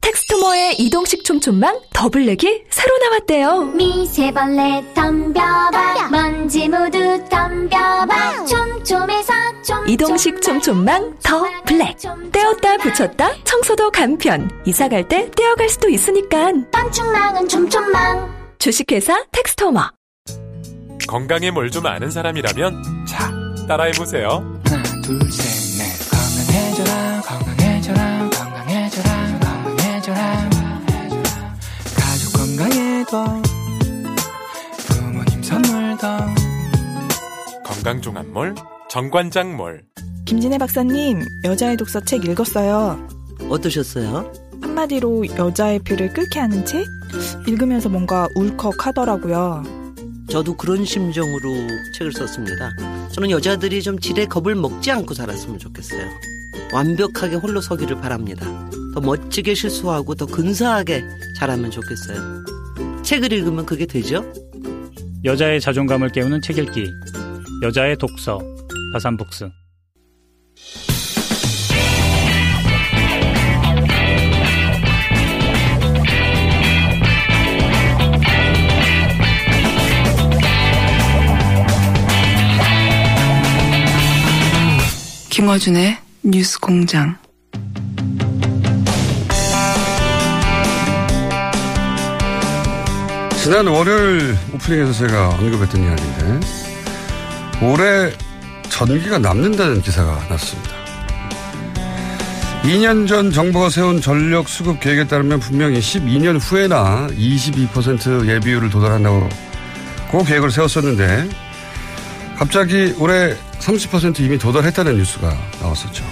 텍스토머의 이동식 촘촘망 더블랙이 새로 나왔대요. 미세벌레 덤벼봐 먼지 모두 덤벼봐 촘촘해서 촘촘망 이동식 촘촘망 더 블랙. 떼었다 붙였다 청소도 간편. 이사 갈 때 떼어갈 수도 있으니까. 방충망은 촘촘망 주식회사 텍스토머. 건강에 뭘 좀 아는 사람이라면 자 따라해보세요. 하나 둘 셋 건강에도 부모님 선물도 건강종합몰 정관장몰 김진애 박사님, 여자의 독서 책 읽었어요. 어떠셨어요? 한마디로 여자의 피를 끓게 하는 책? 읽으면서 뭔가 울컥하더라고요. 저도 그런 심정으로 책을 썼습니다. 저는 여자들이 좀 지레 겁을 먹지 않고 살았으면 좋겠어요. 완벽하게 홀로 서기를 바랍니다. 더 멋지게 실수하고 더 근사하게 자라면 좋겠어요. 책을 읽으면 그게 되죠? 여자의 자존감을 깨우는 책 읽기 여자의 독서 바산북스 김어준의 뉴스 공장. 지난 월요일 오프닝에서 제가 언급했던 이야기인데 올해 전기가 남는다는 기사가 났습니다. 2년 전 정부가 세운 전력 수급 계획에 따르면 분명히 12년 후에나 22% 예비율을 도달한다고 그 계획을 세웠었는데 갑자기 올해 30% 이미 도달했다는 뉴스가 나왔었죠.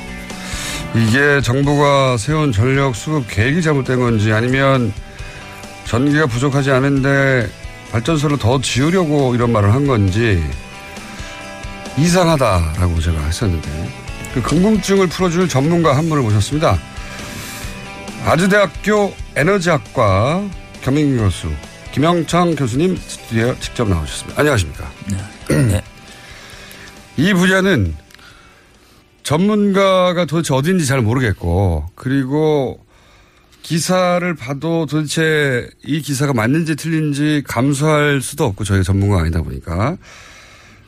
이게 정부가 세운 전력 수급 계획이 잘못된 건지 아니면 전기가 부족하지 않은데 발전소를 더 지으려고 이런 말을 한 건지 이상하다라고 제가 했었는데 그 궁금증을 풀어줄 전문가 한 분을 모셨습니다. 아주대학교 에너지학과 겸임 교수 김영창 교수님 스튜디오에 직접 나오셨습니다. 안녕하십니까? 네. 이 분야는 전문가가 도대체 어딘지 잘 모르겠고 그리고 기사를 봐도 도대체 이 기사가 맞는지 틀린지 감수할 수도 없고 저희가 전문가가 아니다 보니까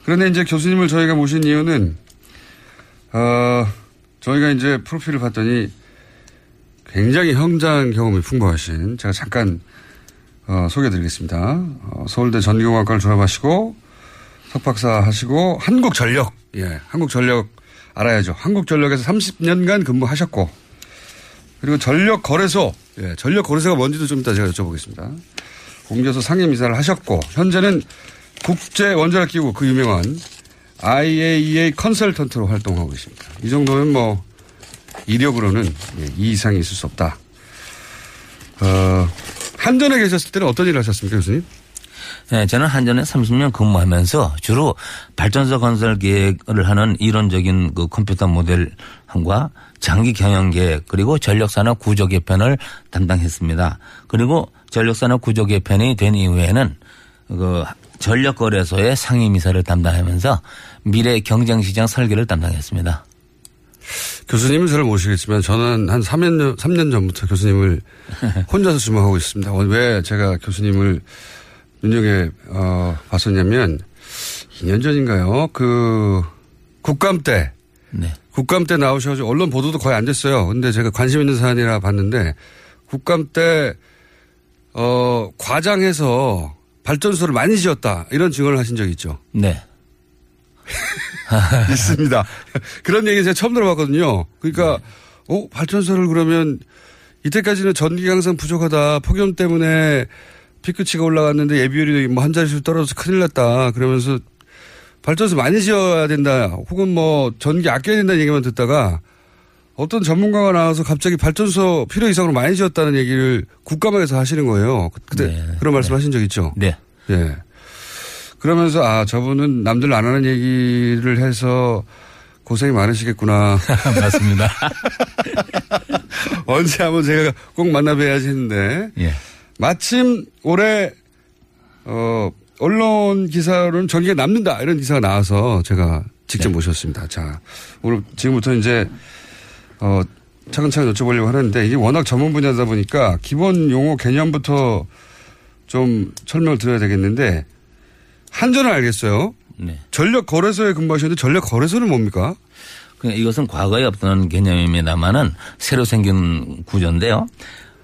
그런데 이제 교수님을 저희가 모신 이유는 어 저희가 이제 프로필을 봤더니 굉장히 현장 경험이 풍부하신 제가 잠깐 어, 소개해드리겠습니다. 어, 서울대 전기공학과를 졸업하시고 석박사 하시고 한국전력 예 한국전력 알아야죠. 한국전력에서 30년간 근무하셨고 그리고 전력 거래소 예 전력 거래소가 뭔지도 좀 이따 제가 여쭤보겠습니다. 옮겨서 상임 이사를 하셨고 현재는 국제 원자력 기구 그 유명한 IAEA 컨설턴트로 활동하고 있습니다. 이 정도면 뭐 이력으로는 예, 이 이상이 있을 수 없다. 어, 한전에 계셨을 때는 어떤 일을 하셨습니까, 교수님? 네, 저는 한전에 30년 근무하면서 주로 발전소 건설 계획을 하는 이론적인 그 컴퓨터 모델과 장기 경영 계획 그리고 전력산업 구조 개편을 담당했습니다. 그리고 전력산업 구조 개편이 된 이후에는 그 전력거래소의 상임이사를 담당하면서 미래 경쟁시장 설계를 담당했습니다. 교수님은 잘 모르시겠지만 저는 한 3년, 3년 전부터 교수님을 혼자서 주목하고 있습니다. 왜 제가 교수님을 눈여겨 어, 봤었냐면 2년 전인가요? 그 국감 때 네. 국감 때 나오셔가지고 언론 보도도 거의 안 됐어요. 근데 제가 관심 있는 사안이라 봤는데 국감 때 어, 과장해서 발전소를 많이 지었다 이런 증언을 하신 적 있죠? 네. 있습니다. 그런 얘기 제가 처음 들어봤거든요. 그러니까 어 발전소를 그러면 이때까지는 전기가 항상 부족하다 폭염 때문에 피크치가 올라갔는데 예비율이 뭐 한 자릿수 떨어져서 큰일 났다 그러면서 발전소 많이 지어야 된다 혹은 뭐 전기 아껴야 된다는 얘기만 듣다가 어떤 전문가가 나와서 갑자기 발전소 필요 이상으로 많이 지었다는 얘기를 국감에서 하시는 거예요. 그때 네. 그런 말씀 하신 적 있죠? 네. 예. 그러면서 아 저분은 남들 안 하는 얘기를 해서 고생이 많으시겠구나. 맞습니다. 언제 한번 제가 꼭 만나뵈야지 했는데 예. 마침 올해 어 언론 기사로는 전기가 남는다 이런 기사가 나와서 제가 직접 네. 모셨습니다. 자 오늘 지금부터 이제 어 차근차근 여쭤보려고 하는데 이게 워낙 전문 분야다 보니까 기본 용어 개념부터 좀 설명을 드려야 되겠는데 한전은 알겠어요. 네. 전력 거래소에 근무하셨는데 전력 거래소는 뭡니까? 그냥 이것은 과거에 없던 개념입니다만은 새로 생긴 구조인데요.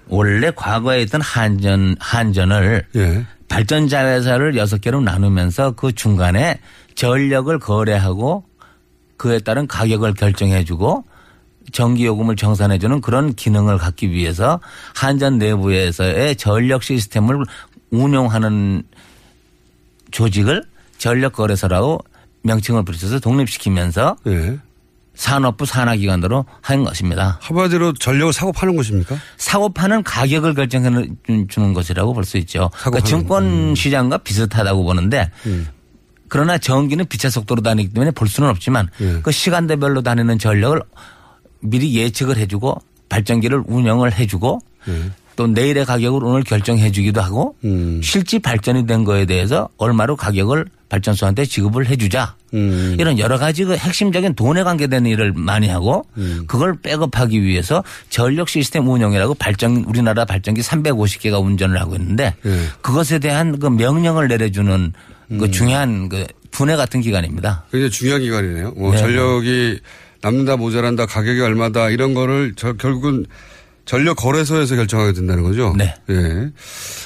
원래 과거에 있던 한전 한전을 예. 발전 자회사를 여섯 개로 나누면서 그 중간에 전력을 거래하고 그에 따른 가격을 결정해주고 전기요금을 정산해주는 그런 기능을 갖기 위해서 한전 내부에서의 전력 시스템을 운용하는 조직을 전력거래소라고 명칭을 붙여서 독립시키면서 예. 산업부 산하기관으로 한 것입니다. 한마디로 전력을 사고 파는 것입니까? 사고 파는 가격을 결정해 주는 것이라고 볼 수 있죠. 그러니까 증권 시장과 비슷하다고 보는데 음. 그러나 전기는 빛의 속도로 다니기 때문에 볼 수는 없지만 예. 그 시간대별로 다니는 전력을 미리 예측을 해주고 발전기를 운영을 해주고 예. 또 내일의 가격을 오늘 결정해 주기도 하고 음. 실제 발전이 된 거에 대해서 얼마로 가격을 발전소한테 지급을 해주자 음. 이런 여러 가지 그 핵심적인 돈에 관계된 일을 많이 하고 음. 그걸 백업하기 위해서 전력 시스템 운영이라고 발전 우리나라 발전기 350개가 운전을 하고 있는데 예. 그것에 대한 그 명령을 내려주는 음. 그 중요한 그 분해 같은 기관입니다. 굉장히 중요한 기관이네요. 뭐 네. 전력이 남는다 모자란다 가격이 얼마다 이런 거를 저 결국은 전력 거래소에서 결정하게 된다는 거죠. 네. 예.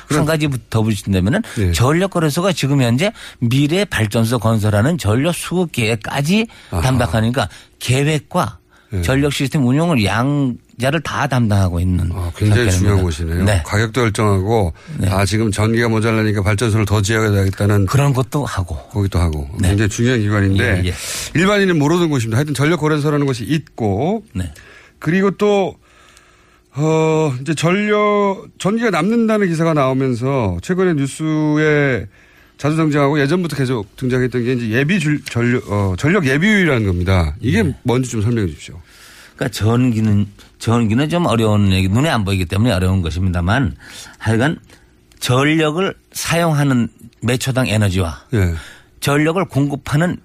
한 가지 더 붙인다면은 예. 전력 거래소가 지금 현재 미래 발전소 건설하는 전력 수급 계획까지 아하. 담당하니까 계획과 예. 전력 시스템 운용을 양자를 다 담당하고 있는 아, 굉장히 상태입니다. 중요한 곳이네요. 네. 가격도 결정하고 아 지금 전기가 모자라니까 발전소를 더 지어야겠다는 그런 것도 하고 거기도 하고 네. 굉장히 중요한 기관인데 예, 예. 일반인은 모르는 곳입니다. 하여튼 전력 거래소라는 것이 있고 네. 그리고 또 어, 이제 전력, 전기가 남는다는 기사가 나오면서 최근에 뉴스에 자주 등장하고 예전부터 계속 등장했던 게 이제 예비 줄, 전력, 어, 전력 예비율이라는 겁니다. 이게 네. 뭔지 좀 설명해 주십시오. 그러니까 전기는 전기는 좀 어려운 얘기 눈에 안 보이기 때문에 어려운 것입니다만 하여간 전력을 사용하는 매 초당 에너지와 예. 전력을 공급하는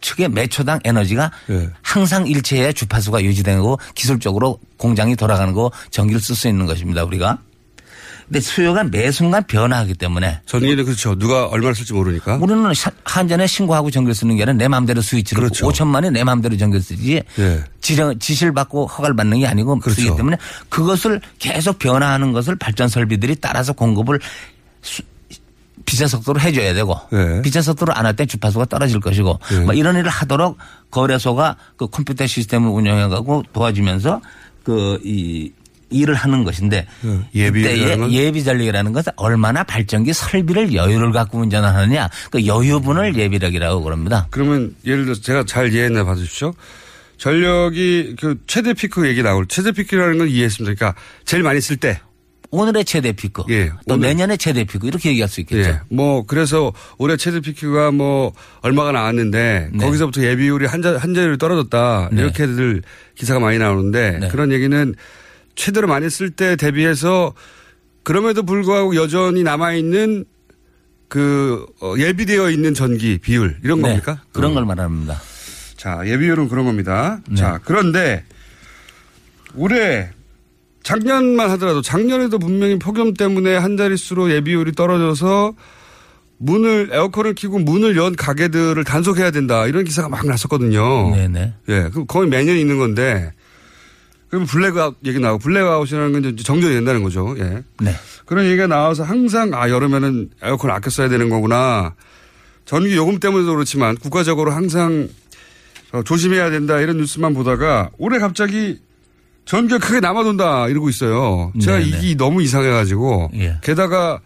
측의 매초당 에너지가 예. 항상 일체의 주파수가 유지되고 기술적으로 공장이 돌아가는 거 전기를 쓸 수 있는 것입니다 우리가. 근데 수요가 매 순간 변화하기 때문에 전기는 그렇죠. 누가 얼마를 쓸지 모르니까. 우리는 샤- 한전에 신고하고 전기를 쓰는 게 아니라 내 마음대로 스위치를 그렇죠. 5천만이 내 마음대로 전기를 쓰지 예. 지령, 지시를 받고 허가를 받는 게 아니고 그렇죠. 쓰기 때문에 그것을 계속 변화하는 것을 발전 설비들이 따라서 공급을 수- 빛의 속도로 해줘야 되고 예. 빛의 속도로 안 할 때 주파수가 떨어질 것이고 예. 뭐 이런 일을 하도록 거래소가 그 컴퓨터 시스템을 운영해가고 도와주면서 그 이 일을 하는 것인데 예. 건? 예비 전력이라는 것은 얼마나 발전기 설비를 여유를 갖고 운전하느냐 그 여유분을 예비력이라고 그럽니다. 그러면 예를 들어서 제가 잘 이해했나 봐주십시오. 전력이 그 최대 피크 얘기 나올 최대 피크라는 건 이해했습니다. 그러니까 제일 많이 쓸 때. 오늘의 최대 피크, 예, 또 오늘. 내년의 최대 피크 이렇게 얘기할 수 있겠죠. 예. 뭐 그래서 올해 최대 피크가 뭐 얼마가 나왔는데 네. 거기서부터 예비율이 한자 한자율이 떨어졌다 네. 이렇게들 기사가 많이 나오는데 네. 그런 얘기는 최대로 많이 쓸 때 대비해서 그럼에도 불구하고 여전히 남아 있는 그 어, 예비되어 있는 전기 비율 이런 네, 겁니까? 그런 어. 걸 말합니다. 자, 예비율은 그런 겁니다. 네. 자, 그런데 올해 작년만 하더라도 작년에도 분명히 폭염 때문에 한 자릿수로 예비율이 떨어져서 문을 에어컨을 켜고 문을 연 가게들을 단속해야 된다 이런 기사가 막 났었거든요. 네네. 예, 그 거의 매년 있는 건데 그러면 블랙아웃 얘기 나오고 블랙아웃이라는 건 이제 정전이 된다는 거죠. 예. 네. 그런 얘기가 나와서 항상 아 여름에는 에어컨 아껴 써야 되는 거구나. 전기 요금 때문에도 그렇지만 국가적으로 항상 어, 조심해야 된다 이런 뉴스만 보다가 올해 갑자기 전기가 크게 남아돈다 이러고 있어요. 제가 네네. 이게 너무 이상해가지고 예. 게다가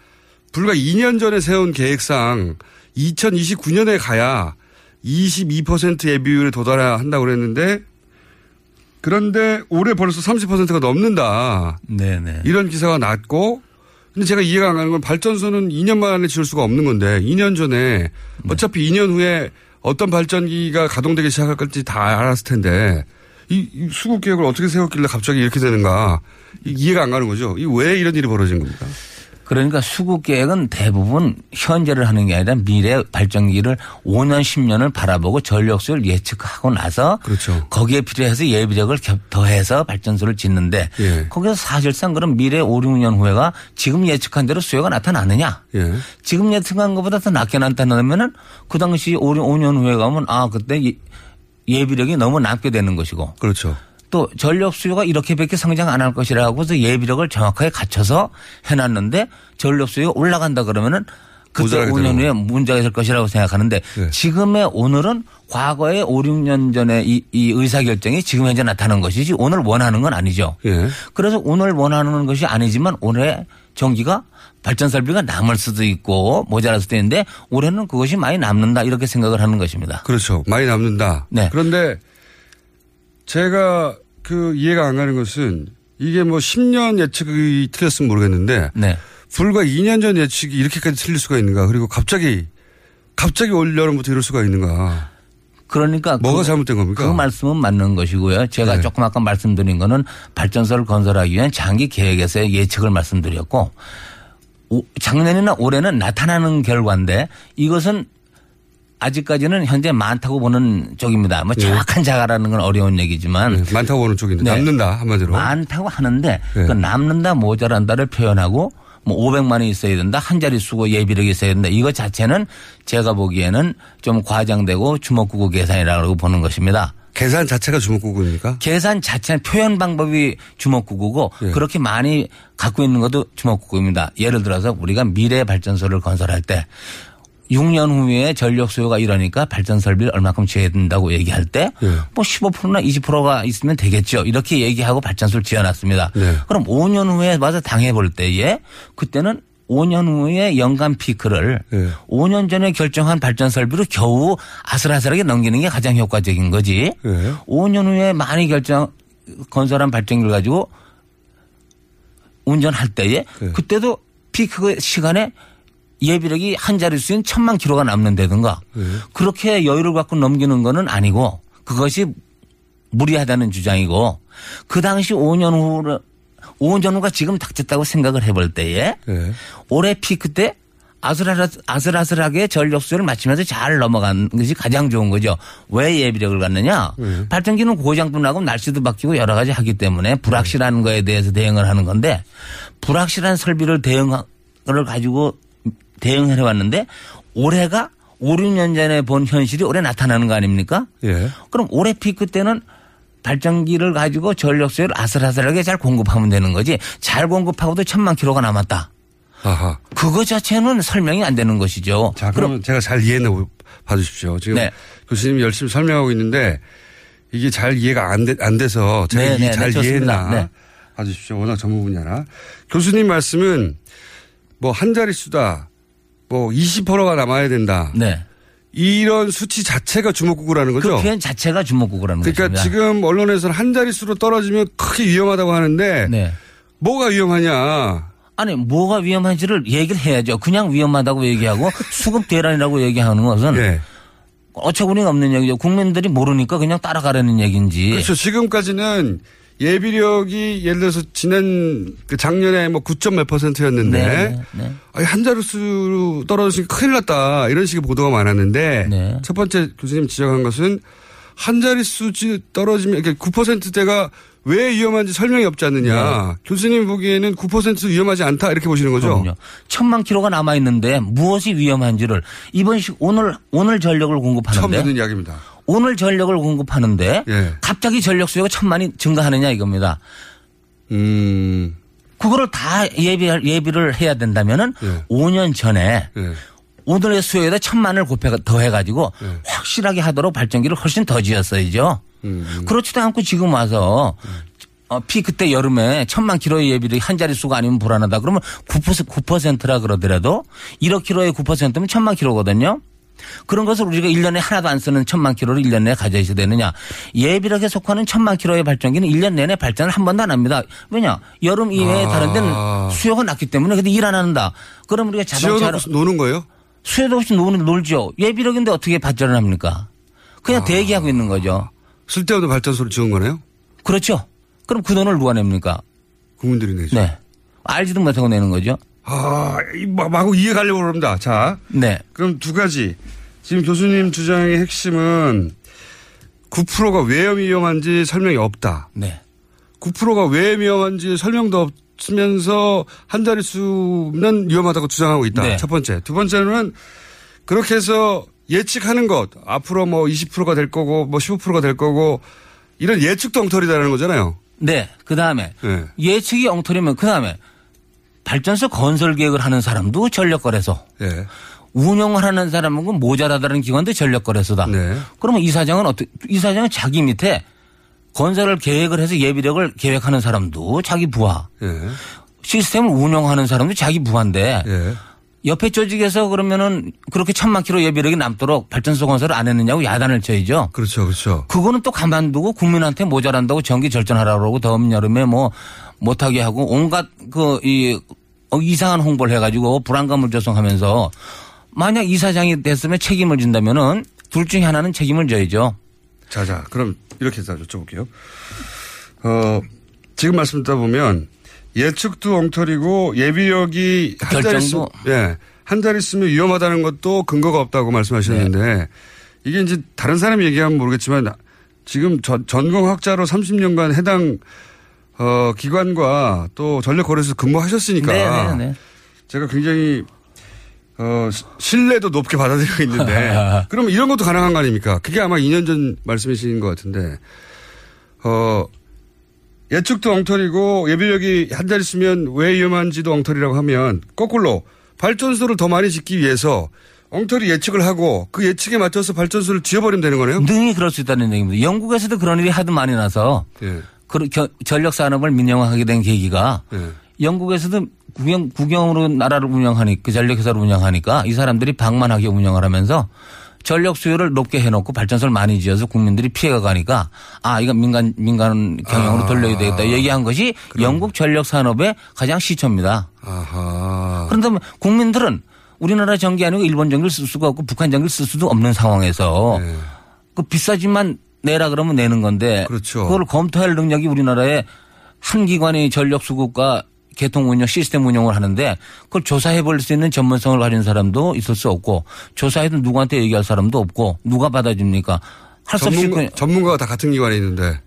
불과 2년 전에 세운 계획상 2029년에 가야 22% 예비율에 도달해야 한다고 그랬는데 그런데 올해 벌써 30%가 넘는다. 네네. 이런 기사가 났고 근데 제가 이해가 안 가는 건 발전소는 2년 만에 지을 수가 없는 건데 2년 전에 어차피 2년 후에 어떤 발전기가 가동되기 시작할지 다 알았을 텐데 이, 이 수급 계획을 어떻게 세웠길래 갑자기 이렇게 되는가 이- 이해가 안 가는 거죠. 이 왜 이런 일이 벌어진 겁니까? 그러니까 수급 계획은 대부분 현재를 하는 게 아니라 미래 발전기를 5년, 10년을 바라보고 전력수를 예측하고 나서 그렇죠. 거기에 필요해서 예비력을 겹- 더해서 발전소를 짓는데 예. 거기서 사실상 그럼 미래 5, 6년 후에가 지금 예측한 대로 수요가 나타나느냐? 예. 지금 예측한 것보다 더 낮게 나타나면은 그 당시 5, 5년 후에 가면 아 그때 예- 예비력이 너무 낮게 되는 것이고 그렇죠. 또 전력 수요가 이렇게밖에 성장 안 할 것이라고 해서 예비력을 정확하게 갖춰서 해놨는데 전력 수요가 올라간다 그러면은 그때 모자라게 5년 되는 후에 문제가 될 것이라고 생각하는데 네. 지금의 오늘은 과거에 5, 6년 전에 이, 이 의사결정이 지금 현재 나타나는 것이지 오늘 원하는 건 아니죠. 예. 그래서 오늘 원하는 것이 아니지만 올해 전기가 발전 설비가 남을 수도 있고 모자랄 수도 있는데 올해는 그것이 많이 남는다 이렇게 생각을 하는 것입니다. 그렇죠. 많이 남는다. 네. 그런데 제가 그 이해가 안 가는 것은 이게 뭐 10년 예측이 틀렸으면 모르겠는데 네. 불과 2년 전 예측이 이렇게까지 틀릴 수가 있는가 그리고 갑자기 갑자기 올 여름부터 이럴 수가 있는가 그러니까 뭐가 그- 잘못된 겁니까? 그 말씀은 맞는 것이고요. 제가 네. 조금 아까 말씀드린 거는 발전소를 건설하기 위한 장기 계획에서의 예측을 말씀드렸고 오- 작년이나 올해는 나타나는 결과인데 이것은 아직까지는 현재 많다고 보는 쪽입니다. 뭐 네. 정확한 자가라는 건 어려운 얘기지만 네, 많다고 보는 쪽인데 네. 남는다 한마디로 많다고 하는데 네. 그 남는다 모자란다를 표현하고 뭐 500만이 있어야 된다 한 자리 수고 예비력이 있어야 된다 이거 자체는 제가 보기에는 좀 과장되고 주먹구구 계산이라고 보는 것입니다. 계산 자체가 주먹구구입니까? 계산 자체는 표현 방법이 주먹구구고 예. 그렇게 많이 갖고 있는 것도 주먹구구입니다. 예를 들어서 우리가 미래 발전소를 건설할 때 6년 후에 전력 수요가 이러니까 발전 설비를 얼마큼 지어야 된다고 얘기할 때 예. 뭐 15%나 20%가 있으면 되겠죠. 이렇게 얘기하고 발전소를 지어놨습니다. 네. 그럼 5년 후에 와서 당해볼 때에 그때는 5년 후에 연간 피크를 예. 5년 전에 결정한 발전 설비로 겨우 아슬아슬하게 넘기는 게 가장 효과적인 거지. 예. 5년 후에 많이 결정 건설한 발전기를 가지고 운전할 때에 네. 그때도 피크 시간에 예비력이 한 자릿수인 천만 킬로가 남는다든가 네. 그렇게 여유를 갖고 넘기는 거는 아니고 그것이 무리하다는 주장이고 그 당시 5년 후를 5년 후가 지금 닥쳤다고 생각을 해볼 때에 예. 올해 피크 때 아슬아슬, 아슬아슬하게 전력 수요를 맞추면서 잘 넘어간 것이 가장 좋은 거죠. 왜 예비력을 갖느냐? 네. 발전기는 고장도 나고 날씨도 바뀌고 여러 가지 하기 때문에 불확실한 거에 대해서 대응을 하는 건데 불확실한 설비를 대응을 가지고 대응을 해왔는데 올해가 5, 6년 전에 본 현실이 올해 나타나는 거 아닙니까? 예. 그럼 올해 피크 때는 발전기를 가지고 전력수요를 아슬아슬하게 잘 공급하면 되는 거지 잘 공급하고도 천만 킬로가 남았다. 아하. 그거 자체는 설명이 안 되는 것이죠. 자, 그러면 제가 잘 이해했나 봐주십시오. 지금 네. 교수님이 열심히 설명하고 있는데 이게 잘 이해가 안, 돼, 안 돼서 제가 네, 이게 네, 잘 네. 이해했나 네. 봐주십시오. 워낙 전문 분야라. 교수님 말씀은 뭐 한 자릿수다. 뭐 20%가 남아야 된다. 네. 이런 수치 자체가 주먹구구라는 그 거죠. 표현 자체가 주먹구구라는 그러니까 것입니다. 지금 언론에서는 한 자릿수로 떨어지면 크게 위험하다고 하는데 네. 뭐가 위험하냐. 아니 뭐가 위험한지를 얘기를 해야죠. 그냥 위험하다고 얘기하고 수급 대란이라고 얘기하는 것은 예. 어처구니가 없는 얘기죠. 국민들이 모르니까 그냥 따라가라는 얘기인지. 그렇죠. 지금까지는 예비력이 예를 들어서 지난 그 작년에 뭐 9점 몇 퍼센트였는데 네, 네. 아니, 한 자릿수로 떨어지니까 큰일 났다. 이런 식의 보도가 많았는데 네. 첫 번째 교수님 지적한 것은 한 자릿수 떨어지면 그러니까 9%대가 왜 위험한지 설명이 없지 않느냐. 교수님 보기에는 9% 위험하지 않다 이렇게 보시는 거죠. 네. 그럼요. 천만 킬로가 남아 있는데 무엇이 위험한지를 이번 시 오늘 오늘 전력을 처음 공급하는데 듣는 이야기입니다. 오늘 전력을 공급하는데 예. 갑자기 전력 수요가 천만이 증가하느냐 이겁니다. 음. 그거를 다 예비 예비를 해야 된다면은 예. 5년 전에 예. 오늘의 수요에다 천만을 곱해 더해가지고 예. 확실하게 하도록 발전기를 훨씬 더 지었어야죠. 음. 그렇지도 않고 지금 와서 어, 피크 때 여름에 천만 킬로의 예비력이 한 자릿수가 아니면 불안하다. 그러면 9%, 9%라 그러더라도 1억 킬로의 9%면 천만 킬로거든요. 그런 것을 우리가 1년에 하나도 안 쓰는 천만 킬로를 1년 내에 가져 있어야 되느냐. 예비력에 속하는 천만 킬로의 발전기는 1년 내내 발전을 한 번도 안 합니다. 왜냐? 여름 이외에 아. 다른 데는 수요가 낮기 때문에 근데 일안 한다. 그럼 우리가 자동차로 노는 거예요? 수요도 없이 노는 놀죠. 예비력인데 어떻게 발전을 합니까? 그냥 대기하고 있는 거죠. 쓸데없는 발전소를 지은 거네요? 그렇죠. 그럼 그 돈을 누가 냅니까? 국민들이 내죠. 네. 알지도 못하고 내는 거죠. 아, 마- 마구 이해 가려고 그럽니다. 자. 네. 그럼 두 가지. 지금 교수님 주장의 핵심은 9%가 왜 위험한지 설명이 없다. 네. 9%가 왜 위험한지 설명도 없으면서 한 자릿수는 위험하다고 주장하고 있다. 네. 첫 번째. 두 번째는 그렇게 해서 예측하는 것. 앞으로 뭐 20%가 될 거고 뭐 15%가 될 거고 이런 예측도 엉터리다라는 거잖아요. 네. 그 다음에 네. 예측이 엉터리면 그 다음에 발전소 건설 계획을 하는 사람도 전력거래소. 예. 운영을 하는 사람은 모자라다는 기관도 전력거래소다. 네. 그러면 이 사장은 어떻게, 이 사장은 자기 밑에 건설을 계획을 해서 예비력을 계획하는 사람도 자기 부하. 예. 시스템을 운영하는 사람도 자기 부하인데 예. 옆에 조직에서 그러면은 그렇게 천만 킬로 예비력이 남도록 발전소 건설을 안 했느냐고 야단을 쳐야죠. 그렇죠. 그렇죠. 그거는 또 가만두고 국민한테 모자란다고 전기 절전하라고 그러고 더운 여름에 뭐 못하게 하고 온갖 그 이 이상한 홍보를 해가지고 불안감을 조성하면서 만약 이사장이 됐으면 책임을 진다면은 둘 중에 하나는 책임을 져야죠. 자, 자, 그럼 이렇게 해서 여쭤볼게요. 어, 지금 말씀 듣다 보면 예측도 엉터리고 예비력이 한 자리 쓰. 예, 한 자리 쓰면 위험하다는 것도 근거가 없다고 말씀하셨는데 네. 이게 이제 다른 사람이 얘기하면 모르겠지만 지금 전, 전공학자로 30년간 해당 어, 기관과 또 전력 거래소 근무하셨으니까 네, 네, 네. 제가 굉장히 어, 시- 신뢰도 높게 받아들이고 있는데 그럼 이런 것도 가능한 거 아닙니까? 그게 아마 2년 전 말씀이신 것 같은데 어, 예측도 엉터리고 예비력이 한 자리 쓰면 왜 위험한지도 엉터리라고 하면 거꾸로 발전소를 더 많이 짓기 위해서 엉터리 예측을 하고 그 예측에 맞춰서 발전소를 지어버리면 되는 거네요? 능히 그럴 수 있다는 얘기입니다. 영국에서도 그런 일이 하도 많이 나서 예. 그 겨- 전력 산업을 민영화하게 된 계기가 예. 영국에서도 국영, 국영으로 나라를 운영하니 그 전력 회사를 운영하니까 이 사람들이 방만하게 운영을 하면서 전력 수요를 높게 해놓고 발전소를 많이 지어서 국민들이 피해가 가니까 아 이거 민간 민간 경영으로 아. 돌려야 되겠다 얘기한 것이 영국 전력 산업의 가장 시초입니다. 아하. 그런데 국민들은 우리나라 전기 아니고 일본 전기를 쓸 수가 없고 북한 전기를 쓸 수도 없는 상황에서 네. 그 비싸지만 내라 그러면 내는 건데 그렇죠. 그걸 검토할 능력이 우리나라에 한 기관이 전력 수급과 개통 운영 시스템 운영을 하는데 그걸 조사해 볼 수 있는 전문성을 가진 사람도 있을 수 없고 조사해도 누구한테 얘기할 사람도 없고 누가 받아줍니까? 할 수 없이 전문가, 전문가가 다 같은 기관에 있는데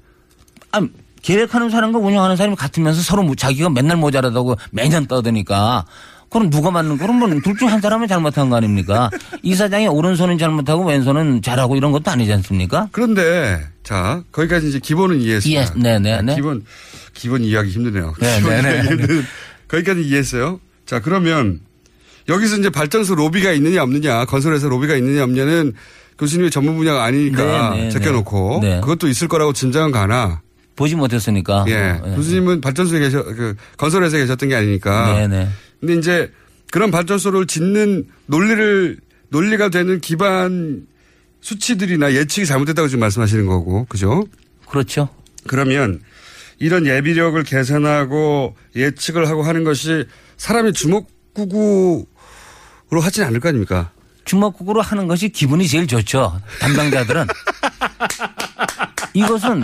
아, 계획하는 사람과 운영하는 사람이 같으면서 서로 뭐 자기가 맨날 모자라다고 매년 떠드니까 그럼 누가 맞는 거는 뭐 둘 중 한 사람은 잘못한 거 아닙니까? 이 사장이 오른손은 잘못하고 왼손은 잘하고 이런 것도 아니지 않습니까? 그런데 자 거기까지 이제 기본은 이해했습니다. 이해- 네, 네, 네. 기본 기본 이해하기 힘드네요. 네, 기본 네, 네, 이해는 거기까지 이해했어요. 자 그러면 여기서 이제 발전소 로비가 있느냐 없느냐 건설에서 로비가 있느냐 없느냐는 교수님의 전문 분야가 아니니까 네, 네, 제껴놓고 네. 네. 그것도 있을 거라고 짐작은 가나. 보지 못했으니까. 예. 어, 교수님은 발전소에 계셔 그 건설에서 계셨던 게 아니니까. 네네. 근데 이제 그런 발전소를 짓는 논리를 논리가 되는 기반 수치들이나 예측이 잘못됐다고 지금 말씀하시는 거고, 그죠? 그렇죠. 그러면 이런 예비력을 계산하고 예측을 하고 하는 것이 사람이 주먹구구로 하진 않을 거 아닙니까? 주먹국으로 하는 것이 기분이 제일 좋죠. 담당자들은. 이것은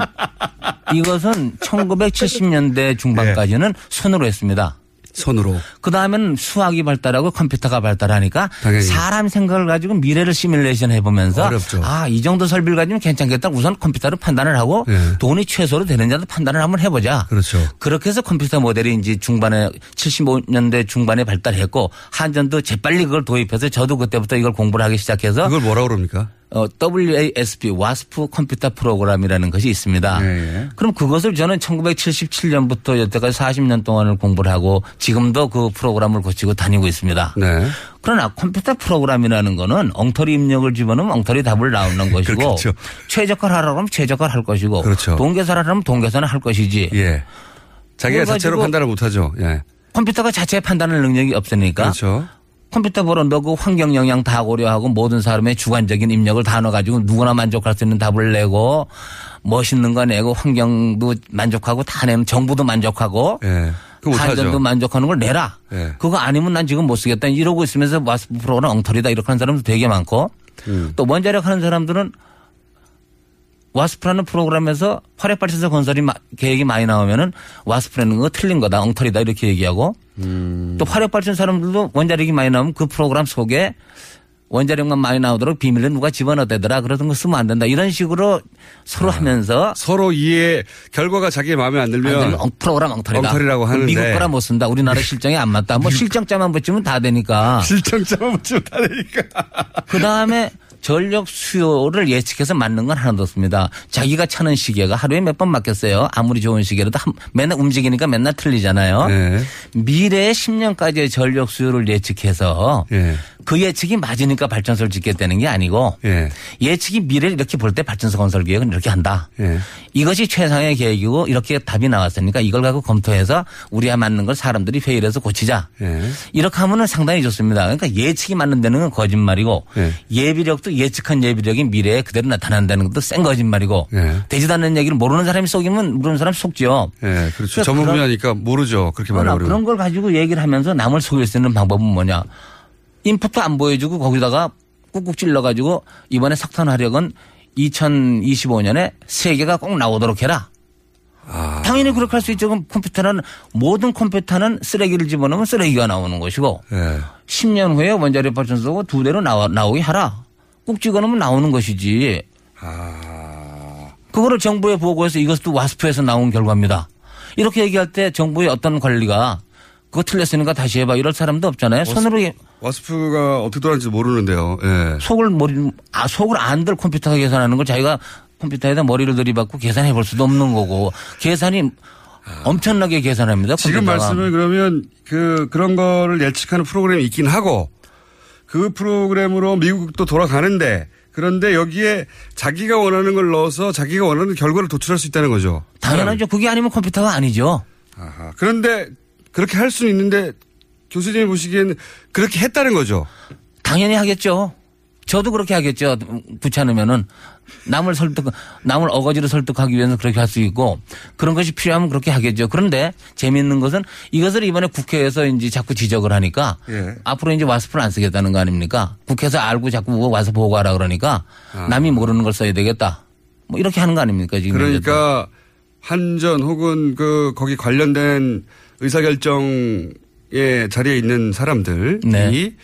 이것은 1970년대 중반까지는 손으로 했습니다. 손으로. 그 다음에는 수학이 발달하고 컴퓨터가 발달하니까 당연히. 사람 생각을 가지고 미래를 시뮬레이션 해보면서 어렵죠. 아 이 정도 설비를 가지면 괜찮겠다. 우선 컴퓨터로 판단을 하고 네. 돈이 최소로 되느냐도 판단을 한번 해보자. 그렇죠. 그렇게 해서 컴퓨터 모델이 이제 중반에 75년대 중반에 발달했고 한전도 재빨리 그걸 도입해서 저도 그때부터 이걸 공부를 하기 시작해서 그걸 뭐라고 그럽니까? 어, WASP, 와스프 컴퓨터 프로그램이라는 것이 있습니다. 예, 예. 그럼 그것을 저는 1977년부터 여태까지 40년 동안을 공부를 하고 지금도 그 프로그램을 고치고 다니고 있습니다. 네. 그러나 컴퓨터 프로그램이라는 거는 엉터리 입력을 집어넣으면 엉터리 답을 나오는 것이고 그렇죠. 최적화를 하라고 하면 최적화를 할 것이고 그렇죠. 동계산을 하면 동계산을 할 것이지 예. 자기가 자체로 판단을 못 하죠. 예. 컴퓨터가 자체 판단할 능력이 없으니까 그렇죠. 컴퓨터 보러 너그 환경 영향 다 고려하고 모든 사람의 주관적인 입력을 다 넣어가지고 누구나 만족할 수 있는 답을 내고 멋있는 거 내고 환경도 만족하고 다 내면 정부도 만족하고 예. 한전도 만족하는 걸 내라. 예. 그거 아니면 난 지금 못 쓰겠다. 이러고 있으면서 와스프 프로그램 엉터리다 이렇게 하는 사람도 되게 많고 음. 또 원자력 하는 사람들은 와스프라는 프로그램에서 화력발전소 건설이 마- 계획이 많이 나오면은 와스프라는 거 틀린 거다 엉터리다 이렇게 얘기하고 음. 또 화력발전 사람들도 원자력이 많이 나오면 그 프로그램 속에 원자력만 많이 나오도록 비밀로 누가 집어넣대더라 그러던 거 쓰면 안 된다 이런 식으로 서로 하면서 서로 이해 결과가 자기 마음에 안 들면 안 되면 엉- 프로그램 엉터리다. 엉터리라고 하는데. 미국 거라 못 쓴다. 우리나라 실정에 안 맞다. 뭐 실정자만 붙이면 다 되니까. 실정자만 붙이면 다 되니까. 그 다음에 전력 수요를 예측해서 맞는 건 하나도 없습니다. 자기가 차는 시계가 하루에 몇 번 맞겠어요. 아무리 좋은 시계라도 한- 맨날 움직이니까 맨날 틀리잖아요. 네. 미래 10년까지의 전력 수요를 예측해서 예. 그 예측이 맞으니까 발전소를 짓겠다는 게 아니고 예. 예측이 미래를 이렇게 볼 때 발전소 건설 계획은 이렇게 한다. 예. 이것이 최상의 계획이고 이렇게 답이 나왔으니까 이걸 갖고 검토해서 우리와 맞는 걸 사람들이 회의를 해서 고치자. 예. 이렇게 하면은 상당히 좋습니다. 그러니까 예측이 맞는 데는 건 거짓말이고 예. 예비력도 예측한 예비력이 미래에 그대로 나타난다는 것도 센 거짓말이고 예. 되지도 않는 얘기를 모르는 사람이 속이면 모르는 사람 속죠. 예. 그렇죠. 그러니까 전문 분야니까 모르죠. 그렇게 말해버리면. 그런 걸 가지고 얘기를 하면서 남을 속일 수 있는 방법은 뭐냐. 인풋도 안 보여주고 거기다가 꾹꾹 찔러가지고 이번에 석탄 화력은 2025년에 세 개가 꼭 나오도록 해라. 아. 당연히 그렇게 할 수 있죠. 그럼 컴퓨터는 모든 컴퓨터는 쓰레기를 집어넣으면 쓰레기가 나오는 것이고 예. 10년 후에 원자력 발전소가 두 대로 나와, 나오게 하라. 꾹 찍어놓으면 나오는 것이지. 아. 그거를 정부에 보고해서 이것도 와스프에서 나온 결과입니다. 이렇게 얘기할 때 정부의 어떤 관리가 그거 틀렸으니까 다시 해봐 이럴 사람도 없잖아요. 손으로 예- 와스프가 어떻게 돌아가는지 모르는데요. 예. 속을 머리 아 속을 안 들 컴퓨터가 계산하는 걸 자기가 컴퓨터에다 머리를 들이받고 계산해 볼 수도 없는 거고 계산이 엄청나게 계산합니다. 지금. 말씀은 그러면 그 그런 거를 예측하는 프로그램이 있긴 하고 그 프로그램으로 미국도 돌아가는데 그런데 여기에 자기가 원하는 걸 넣어서 자기가 원하는 결과를 도출할 수 있다는 거죠. 당연하죠. 그게 아니면 컴퓨터가 아니죠. 아하. 그런데 그렇게 할 수는 있는데 교수님이 보시기에는 그렇게 했다는 거죠. 당연히 하겠죠. 저도 그렇게 하겠죠. 귀찮으면은 남을 설득, 남을 어거지로 설득하기 위해서 그렇게 할 수 있고 그런 것이 필요하면 그렇게 하겠죠. 그런데 재미있는 것은 이것을 이번에 국회에서 이제 자꾸 지적을 하니까 예. 앞으로 이제 와스프를 안 쓰겠다는 거 아닙니까? 국회에서 알고 자꾸 와서 보고하라 그러니까 아. 남이 모르는 걸 써야 되겠다. 뭐 이렇게 하는 거 아닙니까 지금? 그러니까 한전 혹은 그 거기 관련된 의사결정의 자리에 있는 사람들이 네.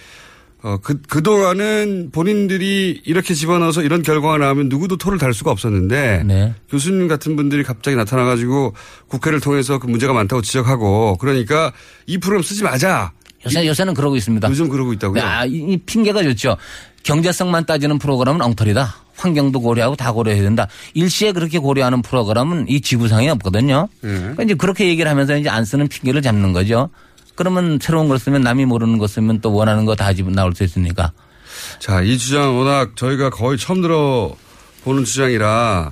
어, 그, 그동안은 본인들이 이렇게 집어넣어서 이런 결과가 나오면 누구도 토를 달 수가 없었는데 네. 교수님 같은 분들이 갑자기 나타나가지고 국회를 통해서 그 문제가 많다고 지적하고 그러니까 이 프로그램 쓰지 마자. 요새, 요새는 그러고 있습니다. 요즘 그러고 있다고요? 아, 이, 이 핑계가 좋죠. 경제성만 따지는 프로그램은 엉터리다. 환경도 고려하고 다 고려해야 된다. 일시에 그렇게 고려하는 프로그램은 이 지구상에 없거든요. 예. 그러니까 이제 그렇게 얘기를 하면서 이제 안 쓰는 핑계를 잡는 거죠. 그러면 새로운 걸 쓰면 남이 모르는 거 쓰면 또 원하는 거 다집 나올 수 있으니까. 자, 이 주장 워낙 저희가 거의 처음 들어보는 주장이라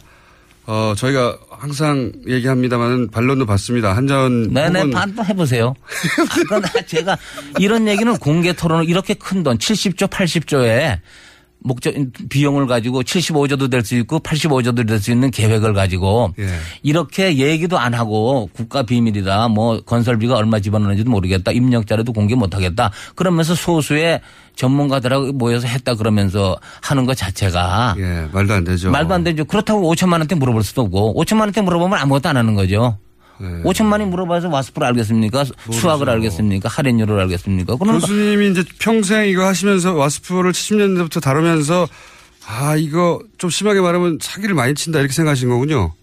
어, 저희가 항상 얘기합니다만 반론도 받습니다. 한전 네네, 반도 해보세요. 아, 그건 제가 이런 얘기는 공개 토론을 이렇게 큰 돈, 70조, 80조에 목적, 비용을 가지고 75조도 될 수 있고 85조도 될 수 있는 계획을 가지고 예. 이렇게 얘기도 안 하고 국가 비밀이다. 뭐 건설비가 얼마 집어넣는지도 모르겠다. 입력자료도 공개 못 하겠다. 그러면서 소수의 전문가들하고 모여서 했다 그러면서 하는 것 자체가 예, 말도 안 되죠. 말도 안 되죠. 그렇다고 5천만 원대 물어볼 수도 없고 5천만 원대 물어보면 아무것도 안 하는 거죠. 네. 5천만 원이 물어봐서 와스프를 알겠습니까? 수학을 알겠습니까? 할인율을 알겠습니까? 그러니까 교수님이 이제 평생 이거 하시면서 와스프를 70년대부터 다루면서 아, 이거 좀 심하게 말하면 사기를 많이 친다 이렇게 생각하신 거군요.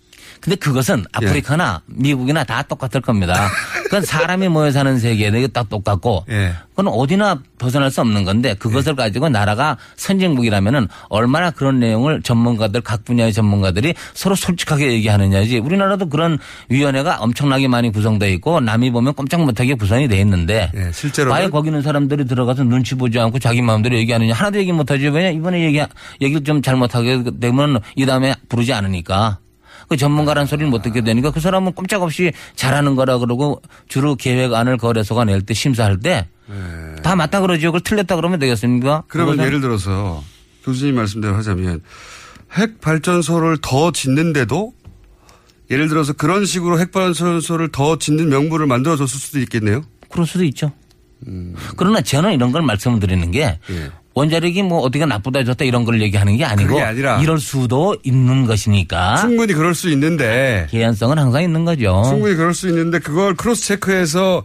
근데 그것은 아프리카나 미국이나 다 똑같을 겁니다. 그건 사람이 모여 사는 세계에 다 똑같고 예. 그건 어디나 벗어날 수 없는 건데 그것을 가지고 나라가 선진국이라면은 얼마나 그런 내용을 전문가들 각 분야의 전문가들이 서로 솔직하게 얘기하느냐지. 우리나라도 그런 위원회가 엄청나게 많이 구성돼 있고 남이 보면 꼼짝 못하게 구성이 돼 있는데 예, 실제로는 아예 거기 있는 사람들이 들어가서 눈치 보지 않고 자기 마음대로 얘기하느냐. 하나도 얘기 못하죠 왜냐? 이번에 얘기 얘기를 좀 잘못하게 되면 이 다음에 부르지 않으니까 그 전문가란 소리를 못 듣게 되니까 그 사람은 꼼짝없이 잘하는 거라 그러고 주로 계획안을 거래소가 낼 때 심사할 때 다 맞다 그러죠. 그걸 틀렸다 그러면 되겠습니까? 네. 그러면 그것은 예를 들어서 교수님 말씀대로 하자면 핵 발전소를 더 짓는데도 예를 들어서 그런 식으로 핵 발전소를 더 짓는 명분을 만들어 줬을 수도 있겠네요. 그럴 수도 있죠. 그러나 저는 이런 걸 말씀을 드리는 게 예. 원자력이 뭐 어디가 나쁘다 좋다 이런 걸 얘기하는 게 아니고 그게 아니라 이럴 수도 있는 것이니까 충분히 그럴 수 있는데 개연성은 항상 있는 거죠. 충분히 그럴 수 있는데 그걸 크로스 체크해서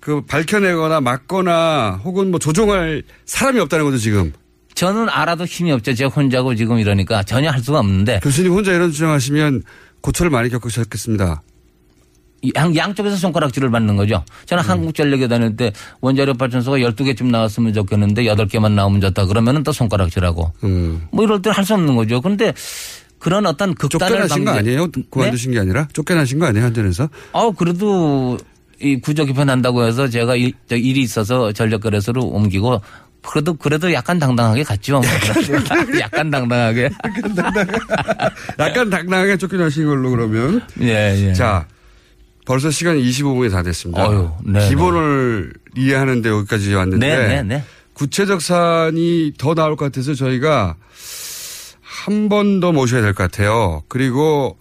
그 밝혀내거나 막거나 혹은 뭐 조종할 사람이 없다는 거죠 지금. 저는 알아도 힘이 없죠. 제가 혼자고 지금 이러니까 전혀 할 수가 없는데 교수님 혼자 이런 주장하시면 고초를 많이 겪으셨겠습니다. 양, 양쪽에서 손가락질을 받는 거죠. 저는 음. 한국전력에 다닐 때 원자력 발전소가 12개쯤 나왔으면 좋겠는데 8개만 나오면 좋다 그러면은 또 손가락질하고 음. 뭐 이럴 때 할 수 없는 거죠. 그런데 그런 어떤 극단을 쫓겨나신 거 아니에요? 네? 그만두신 게 아니라 쫓겨나신 거 아니에요 한전에서? 어 그래도 이 구조 개편한다고 해서 제가 일, 저 일이 있어서 전력거래소로 옮기고 그래도 그래도 약간 당당하게 갔죠. 약간 당당하게. 약간 당당하게 쫓겨나신 걸로 그러면. 예, 예. 자, 벌써 시간이 25분이 다 됐습니다. 어휴, 네, 기본을 이해하는데 여기까지 왔는데 네, 네, 네. 구체적 사안이 더 나올 것 같아서 저희가 한 번 더 모셔야 될 것 같아요. 그리고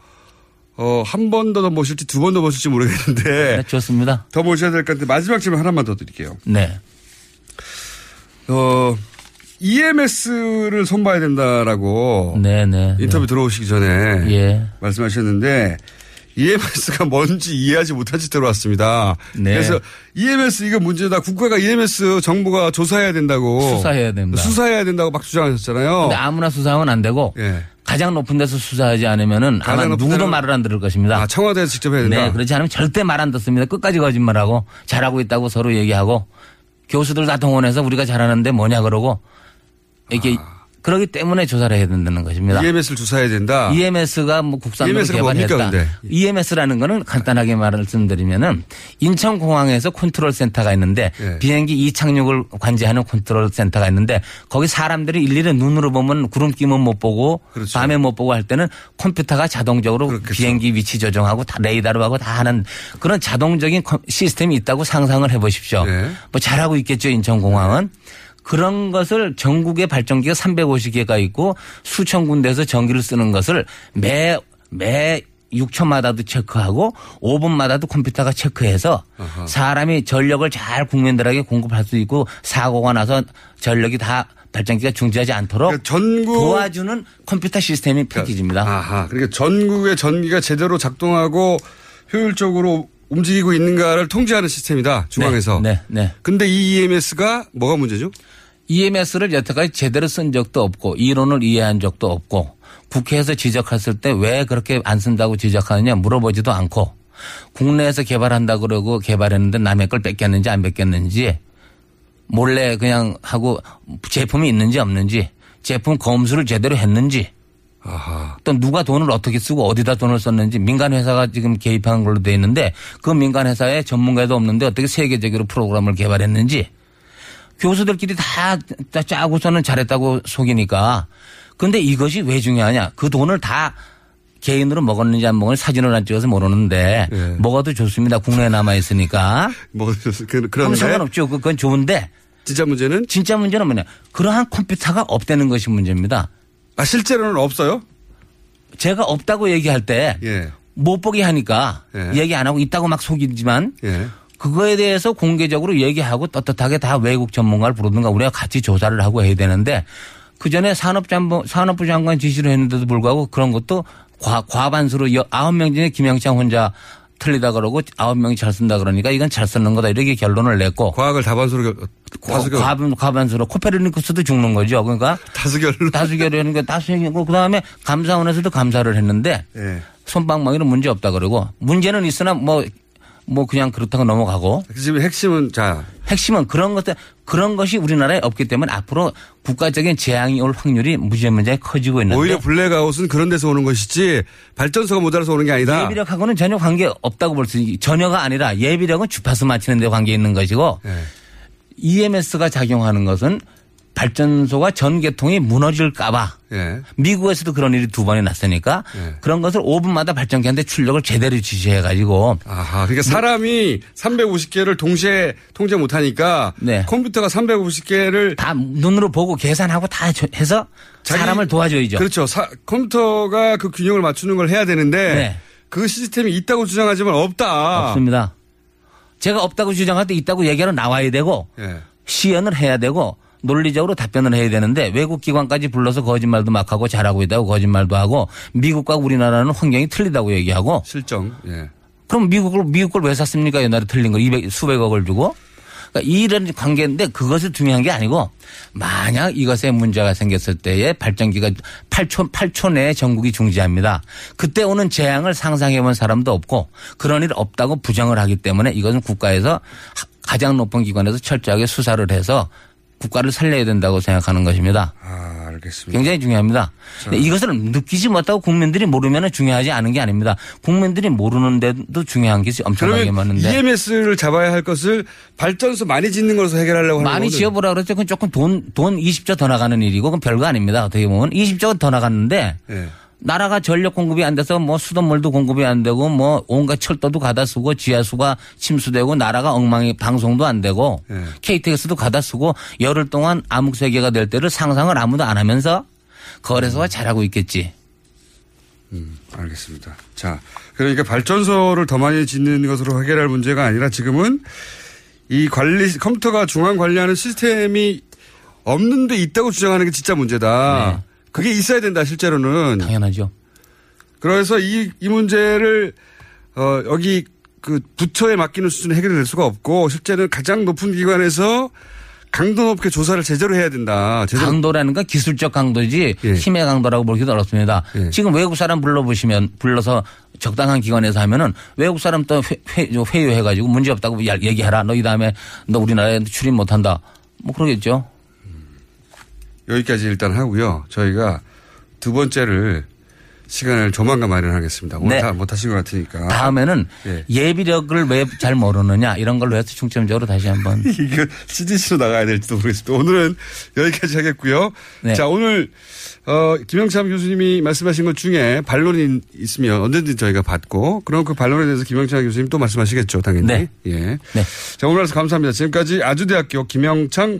어, 한 번 더 모실지 두 번 더 모실지 모르겠는데 네, 좋습니다. 더 모셔야 될 것 같은데 마지막 질문 하나만 더 드릴게요. 네. 어, EMS를 손봐야 된다라고 네, 네. 인터뷰 들어오시기 전에 예. 말씀하셨는데 EMS가 뭔지 이해하지 못한 채 들어왔습니다. 네. 그래서 EMS 이거 문제다. 국가가 EMS 정부가 조사해야 된다고 수사해야 됩니다. 수사해야 된다고 막 주장하셨잖아요. 근데 아무나 수사하면 안 되고 예. 가장 높은 데서 수사하지 않으면은 아마 누구도 데는- 말을 안 들을 것입니다. 아, 청와대에서 직접 해야 된다. 네, 그렇지 않으면 절대 말 안 듣습니다. 끝까지 거짓말하고 잘하고 있다고 서로 얘기하고 교수들 다 동원해서 우리가 잘하는데 뭐냐 그러고 이렇게 그러기 때문에 조사를 해야 된다는 것입니다. EMS를 조사해야 된다. EMS가 뭐 국산으로 개발했다. 뭡니까? EMS라는 거는 간단하게 말씀드리면은 인천공항에서 컨트롤 센터가 있는데 예. 비행기 이착륙을 관제하는 컨트롤 센터가 있는데 거기 사람들이 일일이 눈으로 보면 구름 끼면 못 보고 그렇죠. 밤에 못 보고 할 때는 컴퓨터가 자동적으로 비행기 위치 조정하고 다 레이더로 하고 다 하는 그런 자동적인 컴- 시스템이 있다고 상상을 해 보십시오. 네. 뭐 잘하고 있겠죠 인천공항은. 그런 것을 전국에 발전기가 350개가 있고 수천 군데에서 전기를 쓰는 것을 매, 매 6초마다도 체크하고 5분마다도 컴퓨터가 체크해서 사람이 전력을 잘 국민들에게 공급할 수 있고 사고가 나서 전력이 다 발전기가 중지하지 않도록 그러니까 전국 도와주는 컴퓨터 시스템이 패키지입니다. 아하. 그러니까 전국의 전기가 제대로 작동하고 효율적으로 움직이고 있는가를 통제하는 시스템이다. 중앙에서. 네, 네. 근데 이 EMS가 뭐가 문제죠? EMS를 여태까지 제대로 쓴 적도 없고 이론을 이해한 적도 없고 국회에서 지적했을 때 왜 그렇게 안 쓴다고 지적하느냐 물어보지도 않고 국내에서 개발한다 그러고 개발했는데 남의 걸 뺏겼는지 안 뺏겼는지 몰래 그냥 하고 제품이 있는지 없는지 제품 검수를 제대로 했는지 아하. 또 누가 돈을 어떻게 쓰고 어디다 돈을 썼는지 민간 회사가 지금 개입한 걸로 돼 있는데 그 민간 회사에 전문가도 없는데 어떻게 세계적으로 프로그램을 개발했는지 교수들끼리 다, 다 짜고서는 잘했다고 속이니까 근데 이것이 왜 중요하냐 그 돈을 다 개인으로 먹었는지 안 먹었는지 사진을 안 찍어서 모르는데 예. 먹어도 좋습니다 국내에 남아 있으니까 뭐, 그, 그런데. 상관없죠 그건 좋은데 진짜 문제는? 진짜 문제는 뭐냐 그러한 컴퓨터가 없다는 것이 문제입니다 아, 실제로는 없어요? 제가 없다고 얘기할 때 예. 못 보게 하니까 예. 얘기 안 하고 있다고 막 속이지만 예. 그거에 대해서 공개적으로 얘기하고 떳떳하게 다 외국 전문가를 부르든가 우리가 같이 조사를 하고 해야 되는데 그 전에 산업장부, 산업부 장관 지시를 했는데도 불구하고 그런 것도 과, 과반수로 여- 아홉 명 중에 김영창 혼자 틀리다 그러고 아홉 명이 잘 쓴다 그러니까 이건 잘 쓰는 거다 이렇게 결론을 냈고 과학을 다반수로, 결- 다수결. 과반, 과반수로 코페르니쿠스도 죽는 거죠. 그러니까 다수결로. 다수결을 하는 게 다수결이고 그 다음에 감사원에서도 감사를 했는데 예. 손방망이는 문제 없다 그러고 문제는 있으나 뭐, 뭐 그냥 그렇다고 넘어가고 지금 핵심은 자. 핵심은 그런 것들 그런 것이 우리나라에 없기 때문에 앞으로 국가적인 재앙이 올 확률이 무지무지하게 커지고 있는데 오히려 블랙아웃은 그런 데서 오는 것이지 발전소가 모자라서 오는 게 아니다. 예비력하고는 전혀 관계 없다고 볼 수있 전혀가 아니라 예비력은 주파수 맞추는 데 관계 있는 것이고 예. EMS가 작용하는 것은 발전소가 전개통이 무너질까봐 예. 미국에서도 그런 일이 두 번이 났으니까 그런 것을 5분마다 발전기한테 출력을 제대로 지시해가지고 아하, 그러니까 사람이 350개를 동시에 통제 못하니까 컴퓨터가 350개를 네. 다 눈으로 보고 계산하고 다 저- 해서 사람을 도와줘야죠. 그렇죠. 사- 컴퓨터가 그 균형을 맞추는 걸 해야 되는데 네. 그 시스템이 있다고 주장하지만 없다. 없습니다. 제가 없다고 주장할 때 있다고 얘기하러 나와야 되고 예. 시연을 해야 되고 논리적으로 답변을 해야 되는데 외국 기관까지 불러서 거짓말도 막 하고 잘하고 있다고 거짓말도 하고 미국과 우리나라는 환경이 틀리다고 얘기하고 실정. 예. 그럼 미국을 미국 걸 왜 샀습니까? 옛날에 틀린 거 200, 수백억을 주고 그러니까 이런 관계인데 그것이 중요한 게 아니고 만약 이것에 문제가 생겼을 때에 발전기가 8초 8초 내에 전국이 중지합니다. 그때 오는 재앙을 상상해 본 사람도 없고 그런 일 없다고 부정을 하기 때문에 이것은 국가에서 하- 가장 높은 기관에서 철저하게 수사를 해서 국가를 살려야 된다고 생각하는 것입니다. 아, 알겠습니다. 굉장히 중요합니다. 근데 이것을 느끼지 못하고 국민들이 모르면 중요하지 않은 게 아닙니다. 국민들이 모르는데도 중요한 게 엄청나게 많은데. EMS를 잡아야 할 것을 발전소 많이 짓는 걸로 해결하려고 하는 많이. 지어보라 그랬죠. 그건 조금 돈, 돈 20조 더 나가는 일이고, 그건 별거 아닙니다. 어떻게 보면. 20조가 더 나갔는데, 예. 나라가 전력 공급이 안 돼서 뭐 수돗물도 공급이 안 되고, 뭐 온갖 철도도 가다 쓰고, 지하수가 침수되고, 나라가 엉망이 방송도 안 되고, 예. KTX도 가다 쓰고, 열흘 동안 암흑 세계가 될 때를 상상을 아무도 안 하면서, 거래소가 잘하고 있겠지. 음, 알겠습니다. 자, 그러니까 발전소를 더 많이 짓는 것으로 해결할 문제가 아니라 지금은 이 관리 컴퓨터가 중앙 관리하는 시스템이 없는데 있다고 주장하는 게 진짜 문제다. 그게 있어야 된다 실제로는. 네. 당연하죠. 그래서 이, 이 문제를 어 여기 그 부처에 맡기는 수준에 해결이 될 수가 없고 실제는 가장 높은 기관에서 강도 높게 조사를 제대로 해야 된다. 제대로 강도라는 건 기술적 강도지 힘의 강도라고 보기도 어렵습니다. 지금 외국 사람 불러보시면 불러서 적당한 기관에서 하면은 외국 사람 또 회, 회, 회유해가지고 문제 없다고 야- 얘기하라. 너 이 다음에 너 우리나라에 출입 못한다. 뭐 그러겠죠. 여기까지 일단 하고요. 저희가 두 번째를 시간을 조만간 마련하겠습니다. 오늘 네. 다 못하신 것 같으니까. 다음에는 예. 예비력을 왜 잘 모르느냐 이런 걸로 해서 중점적으로 다시 한번. 이거 CDC로 나가야 될지도 모르겠습니다. 오늘은 여기까지 하겠고요. 네. 자, 오늘, 어, 김영참 교수님이 말씀하신 것 중에 반론이 있으면 언제든지 저희가 받고, 그럼 그 반론에 대해서 김영참 교수님 또 말씀하시겠죠, 당연히. 네. 예. 자, 오늘 와서 감사합니다. 지금까지 아주대학교 김영창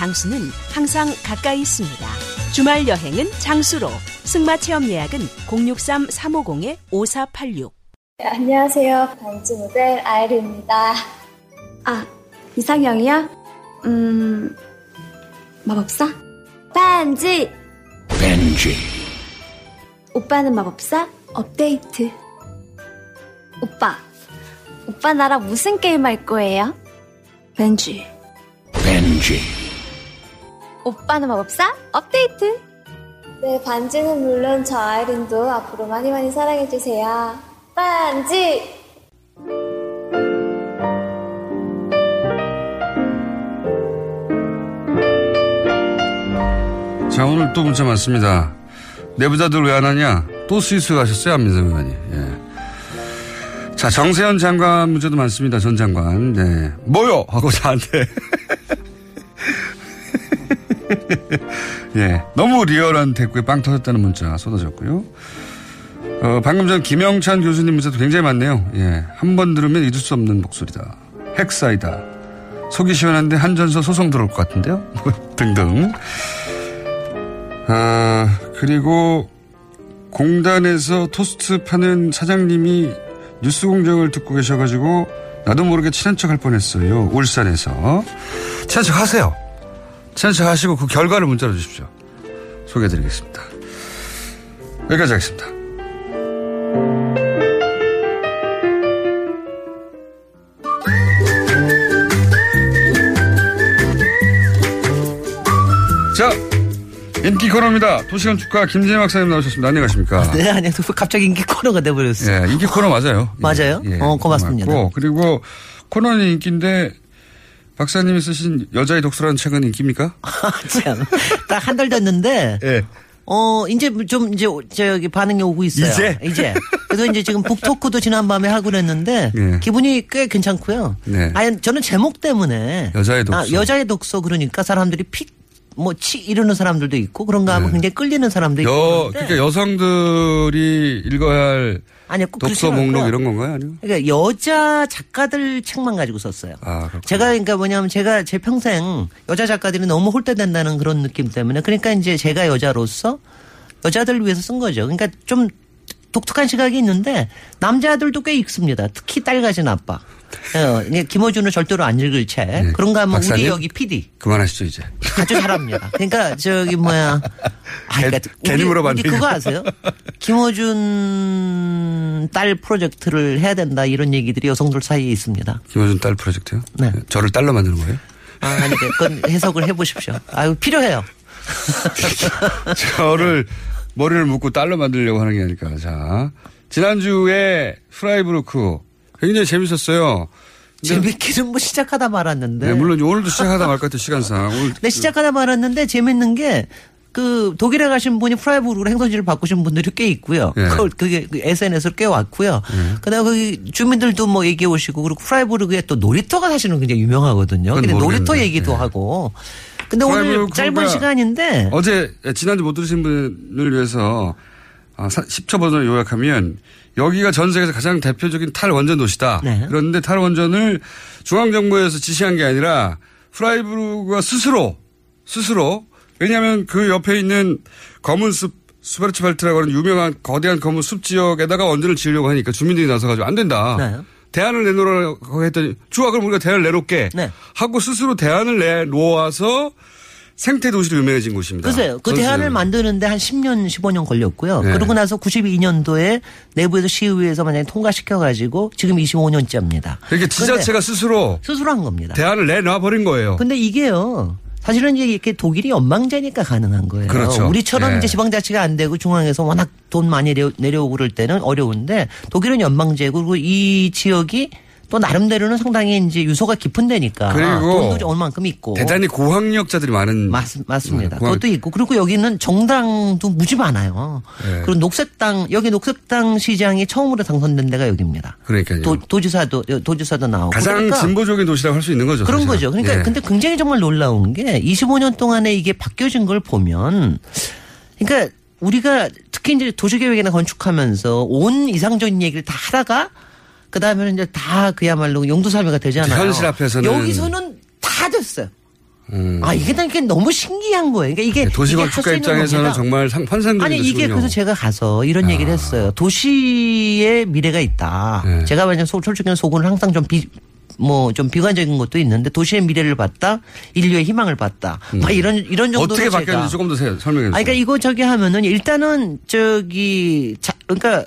장수는 항상 가까이 있습니다. 주말 여행은 장수로. 승마 체험 예약은 063-350-5486. 네, 안녕하세요. 반지 모델 아이리입니다. 아, 이상형이요? 음, 마법사? 반지! 벤지. 오빠는 마법사? 업데이트. 오빠, 오빠 나랑 무슨 게임 할 거예요? 벤지. 벤지. 오빠는 마법사? 업데이트. 네, 반지는 물론 저 아이린도 앞으로 많이 많이 사랑해주세요. 반지! 자, 오늘 또 문자 많습니다. 내부자들 왜 안 하냐? 또 스위스 가셨어요? 안민석 의원이. 예. 자, 정세현 장관 문제도 많습니다. 전 장관. 네. 뭐요? 하고 저한테. 예. 너무 리얼한 대꾸에 빵 터졌다는 문자 쏟아졌고요. 어, 방금 전 김영찬 교수님 문자도 굉장히 많네요. 예. 한 번 들으면 잊을 수 없는 목소리다. 핵사이다. 속이 시원한데 한전서 소송 들어올 것 같은데요. 등등. 아, 그리고 공단에서 토스트 파는 사장님이 뉴스 공정을 듣고 계셔가지고 나도 모르게 친한 척 할 뻔했어요. 울산에서. 친한 척 하세요. 친한 척 하시고 그 결과를 문자로 주십시오. 소개해드리겠습니다. 여기까지 하겠습니다. 자, 인기 코너입니다. 도시건 축가 김진애 박사님 나오셨습니다. 안녕하십니까. 네, 안녕하세요. 갑자기 인기 코너가 돼버렸어요. 예, 인기 코너 맞아요. 맞아요? 예, 어, 고맙습니다. 고맙고, 그리고 코너는 인기인데 박사님이 쓰신 여자의 독서라는 책은 인기입니까? 참. 딱 한 달 됐는데. 예. 어, 이제 좀, 이제, 저기, 반응이 오고 있어요. 이제? 이제. 그래서 이제 지금 북토크도 지난밤에 하고 그랬는데. 예. 기분이 꽤 괜찮고요. 네. 아니, 저는 제목 때문에. 여자의 독서. 아, 여자의 독서 그러니까 사람들이 피, 뭐, 치 이러는 사람들도 있고 그런가 하면 굉장히 끌리는 사람도 있고. 네. 여, 그러니까 여성들이 읽어야 할 아니요, 꼭 독서 목록. 이런 건가요? 아니요? 그러니까 여자 작가들 책만 가지고 썼어요. 아, 그렇군요. 제가 그러니까 뭐냐면 제가 제 평생 여자 작가들이 너무 홀대된다는 그런 느낌 때문에 그러니까 이제 제가 여자로서 여자들을 위해서 쓴 거죠. 그러니까 좀 독특한 시각이 있는데 남자들도 꽤 읽습니다. 특히 딸 가진 아빠. 어, 이게 김어준은 절대로 안 읽을 책. 그런가 하면 우리 네. 박사님? 여기 PD 그만하시죠, 이제. 아주 잘합니다. 그러니까 저기 뭐야. 아, 그러니까 괜히 우리- 우리 그거. 아세요? 김어준 딸 프로젝트를 해야 된다 이런 얘기들이 여성들 사이에 있습니다. 김어준 딸 프로젝트요? 네. 저를 딸로 만드는 거예요? 아, 아니, 그건 해석을 해보십시오. 아유, 필요해요. 저를 머리를 묶고 딸로 만들려고 하는 게 아닐까. 자. 지난주에 프라이부르크 굉장히 재밌었어요. 근데- 재밌기는 뭐 시작하다 말았는데. 네, 물론 오늘도 시작하다 말 것 같아요, 시간상. 오늘 네, 시작하다 말았는데 재밌는 게 그 독일에 가신 분이 프라이브로 행선지를 바꾸신 분들이 꽤 있고요. 예. 그걸 그게 SNS로 꽤 왔고요. 그다음에 거기 주민들도 뭐 얘기해 오시고 그리고 프라이브르그에 또 놀이터가 사실은 굉장히 유명하거든요. 근데 놀이터 모르겠네. 얘기도 예. 하고. 근데 오늘 짧은 시간인데 어제 지난주 못 들으신 분을 위해서 아, 10초 버전을 요약하면 여기가 전 세계에서 가장 대표적인 탈원전 도시다. 네. 그런데 탈원전을 중앙정부에서 지시한 게 아니라 프라이부르크가 스스로 스스로 왜냐하면 그 옆에 있는 검은 숲 슈바르츠발트라고 하는 유명한 거대한 검은 숲 지역에다가 원전을 지으려고 하니까 주민들이 나서가지고 안 된다. 네. 대안을 내놓으라고 했더니 좋아 그럼 우리가 대안을 내놓을게 네. 하고 스스로 대안을 내놓아서 생태 도시로 유명해진 곳입니다. 글쎄요. 그. 대안을 만드는데 한 10년, 15년 걸렸고요. 네. 그러고 나서 92년도에 내부에서 시의회에서 만약에 통과시켜 가지고 지금 25년째입니다. 그러니까 지자체가 스스로 스스로 한 겁니다. 대안을 내놔 버린 거예요. 근데 이게요. 사실은 이제 이렇게 독일이 연방제니까 가능한 거예요. 그렇죠. 우리처럼 예. 이제 지방자치가 안 되고 중앙에서 워낙 돈 많이 내려, 내려오고 그럴 때는 어려운데 독일은 연방제고 그리고 이 지역이 또 나름대로는 상당히 이제 유서가 깊은 데니까 그리고 돈도 얼만큼 있고 대단히 고학력자들이 많은 맞, 맞습니다. 네, 고학- 그것도 있고 그리고 여기는 정당도 무지 많아요. 네. 그리고 녹색당 여기 녹색당 시장이 처음으로 당선된 데가 여기입니다. 그러니까요. 도, 도지사도 도지사도 나오고 가장 그러니까 진보적인 도시라고 할 수 있는 거죠. 그런 사실은. 거죠. 그러니까 예. 근데 굉장히 정말 놀라운 게 25년 동안에 이게 바뀌어진 걸 보면 그러니까 우리가 특히 이제 도시계획이나 건축하면서 온 이상적인 얘기를 다 하다가 그 다음에는 이제 다 그야말로 용도사회가 되잖아요. 현실 앞에서는 여기서는 다 됐어요. 음. 아 이게 이게 너무 신기한 거예요. 그러니까 이게 도시건축가 할수 있는 입장에서는. 정말 상- 환상적인 아니 이게. 그래서 제가 가서 이런 얘기를 했어요. 도시의 미래가 있다. 네. 제가 만약 소- 솔직히 속은 항상 좀 비, 뭐좀 비관적인 것도 있는데 도시의 미래를 봤다. 인류의 희망을 봤다. 막 이런 이런 정도로 음. 어떻게 바뀌었는지 조금 더 세- 설명해 주세요. 아, 그러니까 이거 저기 하면은 일단은 저기 자, 그러니까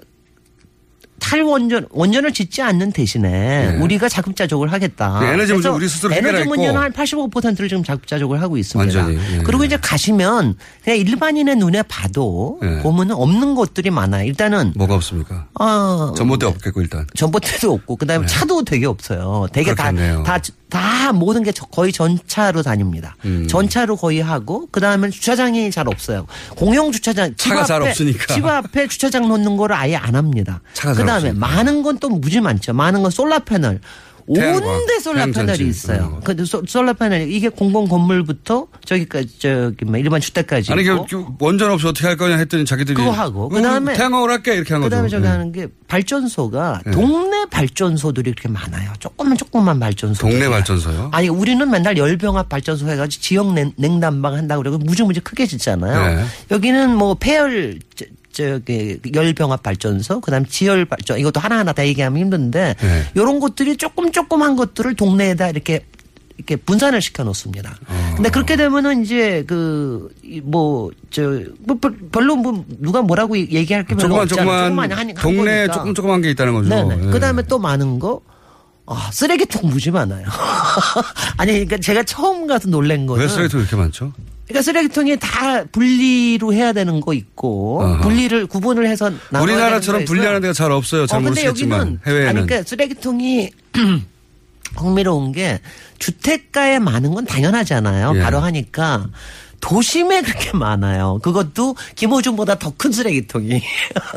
탈원전 원전을 짓지 않는 대신에 우리가 자급자족을 하겠다. 네, 에너지 문제 우리 스스로 에너지. 문제는 한 85%를 지금 자급자족을 하고 있습니다. 완전히, 예. 그리고 이제 가시면 그냥 일반인의 눈에 봐도 예. 보면은 없는 것들이 많아요. 일단은 뭐가 없습니까? 어, 전봇대 없겠고 일단. 전봇대도 없고 그다음에 차도 되게 없어요. 되게 다 네. 그렇겠네요. 다 다 모든 게 저- 거의 전차로 다닙니다. 음. 전차로 거의 하고 그다음에 주차장이 잘 없어요. 공영 주차장 집 차가 잘 앞에, 없으니까. 집 앞에 주차장 놓는 거를 아예 안 합니다. 잘 그다음에. 많은 건 또 무지 많죠. 많은 건 솔라 패널. 온데 솔라 패널이 있어요. 소- 솔라 패널이 이게 공공 건물부터 저기까지 저기 뭐 일반 주택까지 아니 그 원전 없이 어떻게 할 거냐 했더니 자기들이 그거 하고 음, 그다음에 태양광을 할게 이렇게 한 거죠. 그다음에 저기 네. 하는 게 발전소가 네. 동네 발전소들이 이렇게 많아요. 조금만 조금만 발전소. 동네 발전소요. 아니 우리는 맨날 열병합 발전소 해가지고 지역 냉, 냉난방 한다고 그러고 무지무지 크게 짓잖아요. 네. 여기는 뭐 폐열 저, 저기 열병합 발전소 그다음 지열 발전 이것도 하나하나 다 얘기하면 힘든데 네. 이런 것들이 조금 조금한 것들을 동네에다 이렇게 이렇게 분산을 시켜 놓습니다. 어. 근데 그렇게 되면은 이제 그 그뭐저 별로 뭐 누가 뭐라고 얘기할 게 별로 없잖아요. 조그만 한- 한 동네. 조금 조그만 게 있다는 거죠. 네네. 네. 그다음에 또 많은 거 아, 쓰레기통 무지 많아요. 아니, 그러니까 제가 처음 가서 놀란 거는. 왜 쓰레기통 이렇게 많죠? 그러니까 쓰레기통이 다 분리로 해야 되는 거 있고, 어허. 분리를, 구분을 해서 나눠야 우리나라처럼. 분리하는 데가 잘 없어요. 잘 어, 여기는 해외에는 아니 그러니까 쓰레기통이 흥미로운 게 주택가에 많은 건 당연하잖아요. 예. 바로 하니까 도심에 그렇게 많아요. 그것도 김호준보다 더 큰 쓰레기통이.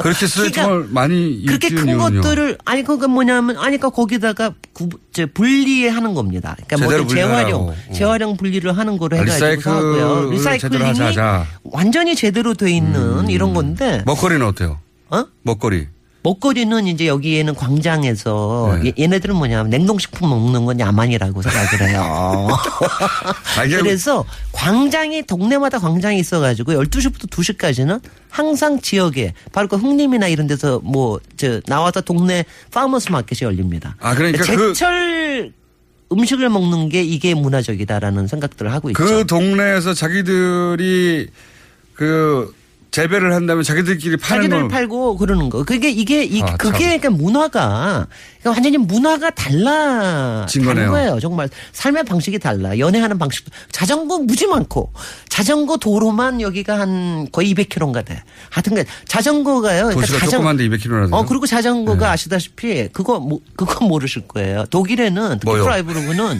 그렇게 쓰레기통을 많이 그렇게 큰 이유는요? 것들을 아니 그건 뭐냐면 아니 그러니까 거기다가 구, 저 분리하는 겁니다. 그러니까 제대로 뭐 재활용. 어. 재활용 분리를 하는 거로 아, 해가지고 하고요. 하자, 리사이클링이 하자. 완전히 제대로 돼 있는 이런 건데 먹거리는 어때요? 어? 먹거리. 먹거리는 이제 여기에는 광장에서 네. 얘- 얘네들은 뭐냐면 냉동식품 먹는 건 야만이라고 생각을 해요. 아, 그래서 광장이 동네마다 광장이 있어가지고 12시부터 2시까지는 항상 지역에 바로 그 흥림이나 이런 데서 뭐 저 나와서 동네 파머스 마켓이 열립니다. 아, 그러니까 그- 제철 음식을 먹는 게 이게 문화적이다라는 생각들을 하고 있죠. 그 동네에서 자기들이 그 재배를 한다면 자기들끼리 파는 자기들 걸 팔고 그러는 거. 그게 이게 이 아, 그게 그러니까 문화가 그러니까 완전히 문화가 달라 진 다른. 거예요. 정말 삶의 방식이 달라. 연애하는 방식도 자전거 무지 많고 자전거 도로만 여기가 한 거의 200km인가 돼. 하여튼 그 자전거가요. 도시가 조그만데 200km나 돼요? 어 그리고 자전거가 네. 아시다시피 그거 뭐 그거 모르실 거예요. 독일에는? 프라이브로는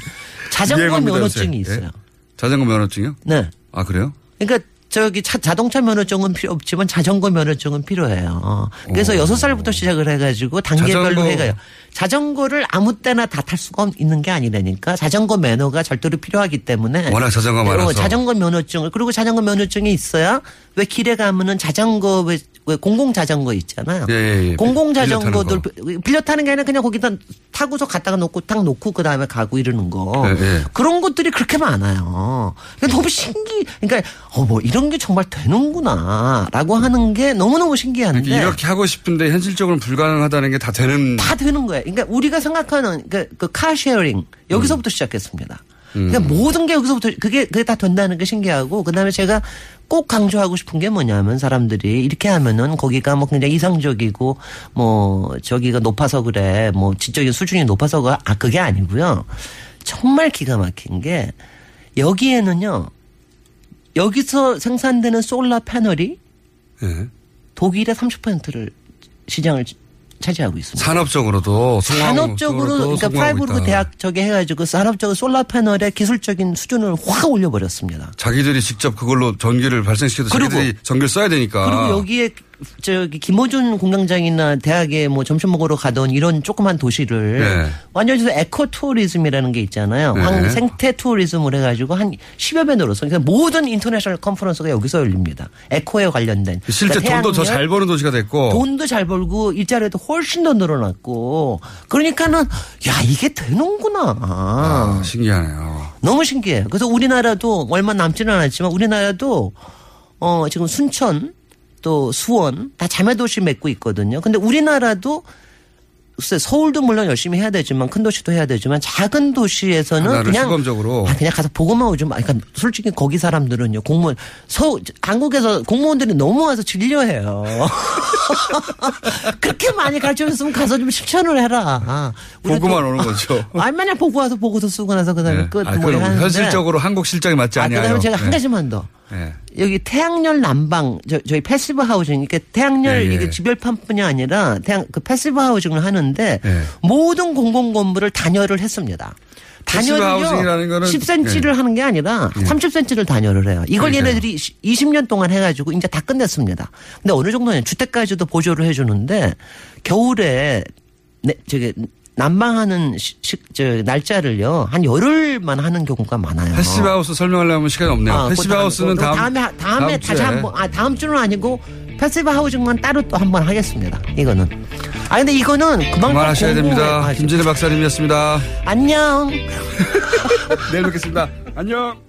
자전거 면허증이 요새. 있어요. 예? 자전거 면허증이요? 네. 아 그래요? 그러니까 저기 차- 자동차 면허증은 필요 없지만 자전거 면허증은 필요해요. 어. 그래서 여섯 살부터 시작을 해가지고 단계별로 자전거. 해가요. 자전거를 아무 때나 다 탈 수가 없- 있는 게 아니라니까 자전거 면허가 절대로 필요하기 때문에 워낙 자전거가 어, 많아서. 자전거 면허증을 그리고 자전거 면허증이 있어야 왜 길에 가면은 자전거 공공 자전거 있잖아요. 예, 예, 예. 공공 빌려 자전거들 거. 빌- 빌려 타는 게 아니라 그냥 거기다 타고서 갖다가 놓고 딱 놓고 그 다음에 가고 이러는 거. 예, 예. 그런 것들이 그렇게 많아요. 그러니까 너무 신기, 그러니까, 어, 뭐, 이런 게 정말 되는구나. 라고 하는 게 너무 너무 신기한데. 이렇게, 하고 싶은데 현실적으로 불가능하다는 게 다 되는 다 되는 거예요. 그러니까 우리가 생각하는 그, 그 car sharing 여기서부터 시작했습니다. 그러니까 음. 모든 게 여기서부터 그게 그게 다 된다는 게 신기하고 그다음에 제가 꼭 강조하고 싶은 게 뭐냐면 사람들이 이렇게 하면은 거기가 뭐 굉장히 이상적이고 뭐 저기가 높아서 그래 뭐 지적인 수준이 높아서 그- 아 그게 아니고요. 정말 기가 막힌 게 여기에는요. 여기서 생산되는 solar panel이 예. 독일의 30%를 시장을 차지하고 있습니다. 산업적으로도 산업적으로 그러니까. 프라이부르크 대학 저기 해가지고 산업적으로 solar panel의 기술적인 수준을 확 올려버렸습니다. 자기들이 직접 그걸로 전기를 발생시켜도 그리고- 자기들이 전기를 써야 되니까. 그리고 여기에 저기 김호준 공장장이나 대학에 뭐 점심 먹으러 가던 이런 조그만 도시를 네. 완전히 저 eco tourism이라는 게 있잖아요. 네. 황 생태 tourism을 해가지고 한 10여 배 늘었어. 그러니까 모든 international conference가 여기서 열립니다. eco에 관련된. 실제 그러니까 돈도 더 잘 버는 도시가 됐고. 돈도 잘 벌고 일자리도 훨씬 더 늘어났고 그러니까는 야 이게 되는구나. 아, 신기하네요. 너무 신기해요. 그래서 우리나라도 얼마 남지는 않았지만 우리나라도 어 지금 순천 또 수원 다 자매도시 맺고 있거든요. 근데 우리나라도 글쎄 서울도 물론 열심히 해야 되지만 큰 도시도 해야 되지만 작은 도시에서는 그냥 시범적으로. 아, 그냥 가서 보고만 오지 마. 그러니까 솔직히 거기 사람들은요 공무원 서 한국에서 공무원들이 너무 와서 질려해요. 그렇게 많이 가르쳐줬으면 가서 좀 실천을 해라. 보고만 오는 거죠. 아니 맨날 보고 와서 보고서 쓰고 나서 그다음에 네. 끝. 아, 뭐. 현실적으로 한국 실정에 맞지 아, 않냐요. 그다음에 제가 한 네. 가지만 더. 네. 여기 태양열 난방 저, 저희 passive housing 그러니까 태양열 예, 예. 이게 집열판뿐이 아니라 태양 그 passive housing을 하는데 예. 모든 공공 건물을 단열을 했습니다. housing이라는 거는- 10cm를 예. 하는 게 아니라 예. 30cm를 단열을 해요. 이걸 그러니까요. 얘네들이 20년 동안 해가지고 이제 다 끝냈습니다. 근데 어느 정도는 주택까지도 보조를 해주는데 겨울에 네, 저기 난방하는 시, 시- 저 날짜를요 한 열흘만 하는 경우가 많아요. passive house 설명하려면 시간이 없네요. 아, passive house는 다- 다음 다음에 하- 다음에 다음 다시. 한번 아 다음 주는 아니고 passive housing만 따로 또 한번 하겠습니다. 이거는 아 근데 이거는 그만큼 그만하셔야 됩니다. 아, 김진애 박사님이었습니다. 안녕. 내일 뵙겠습니다. 안녕.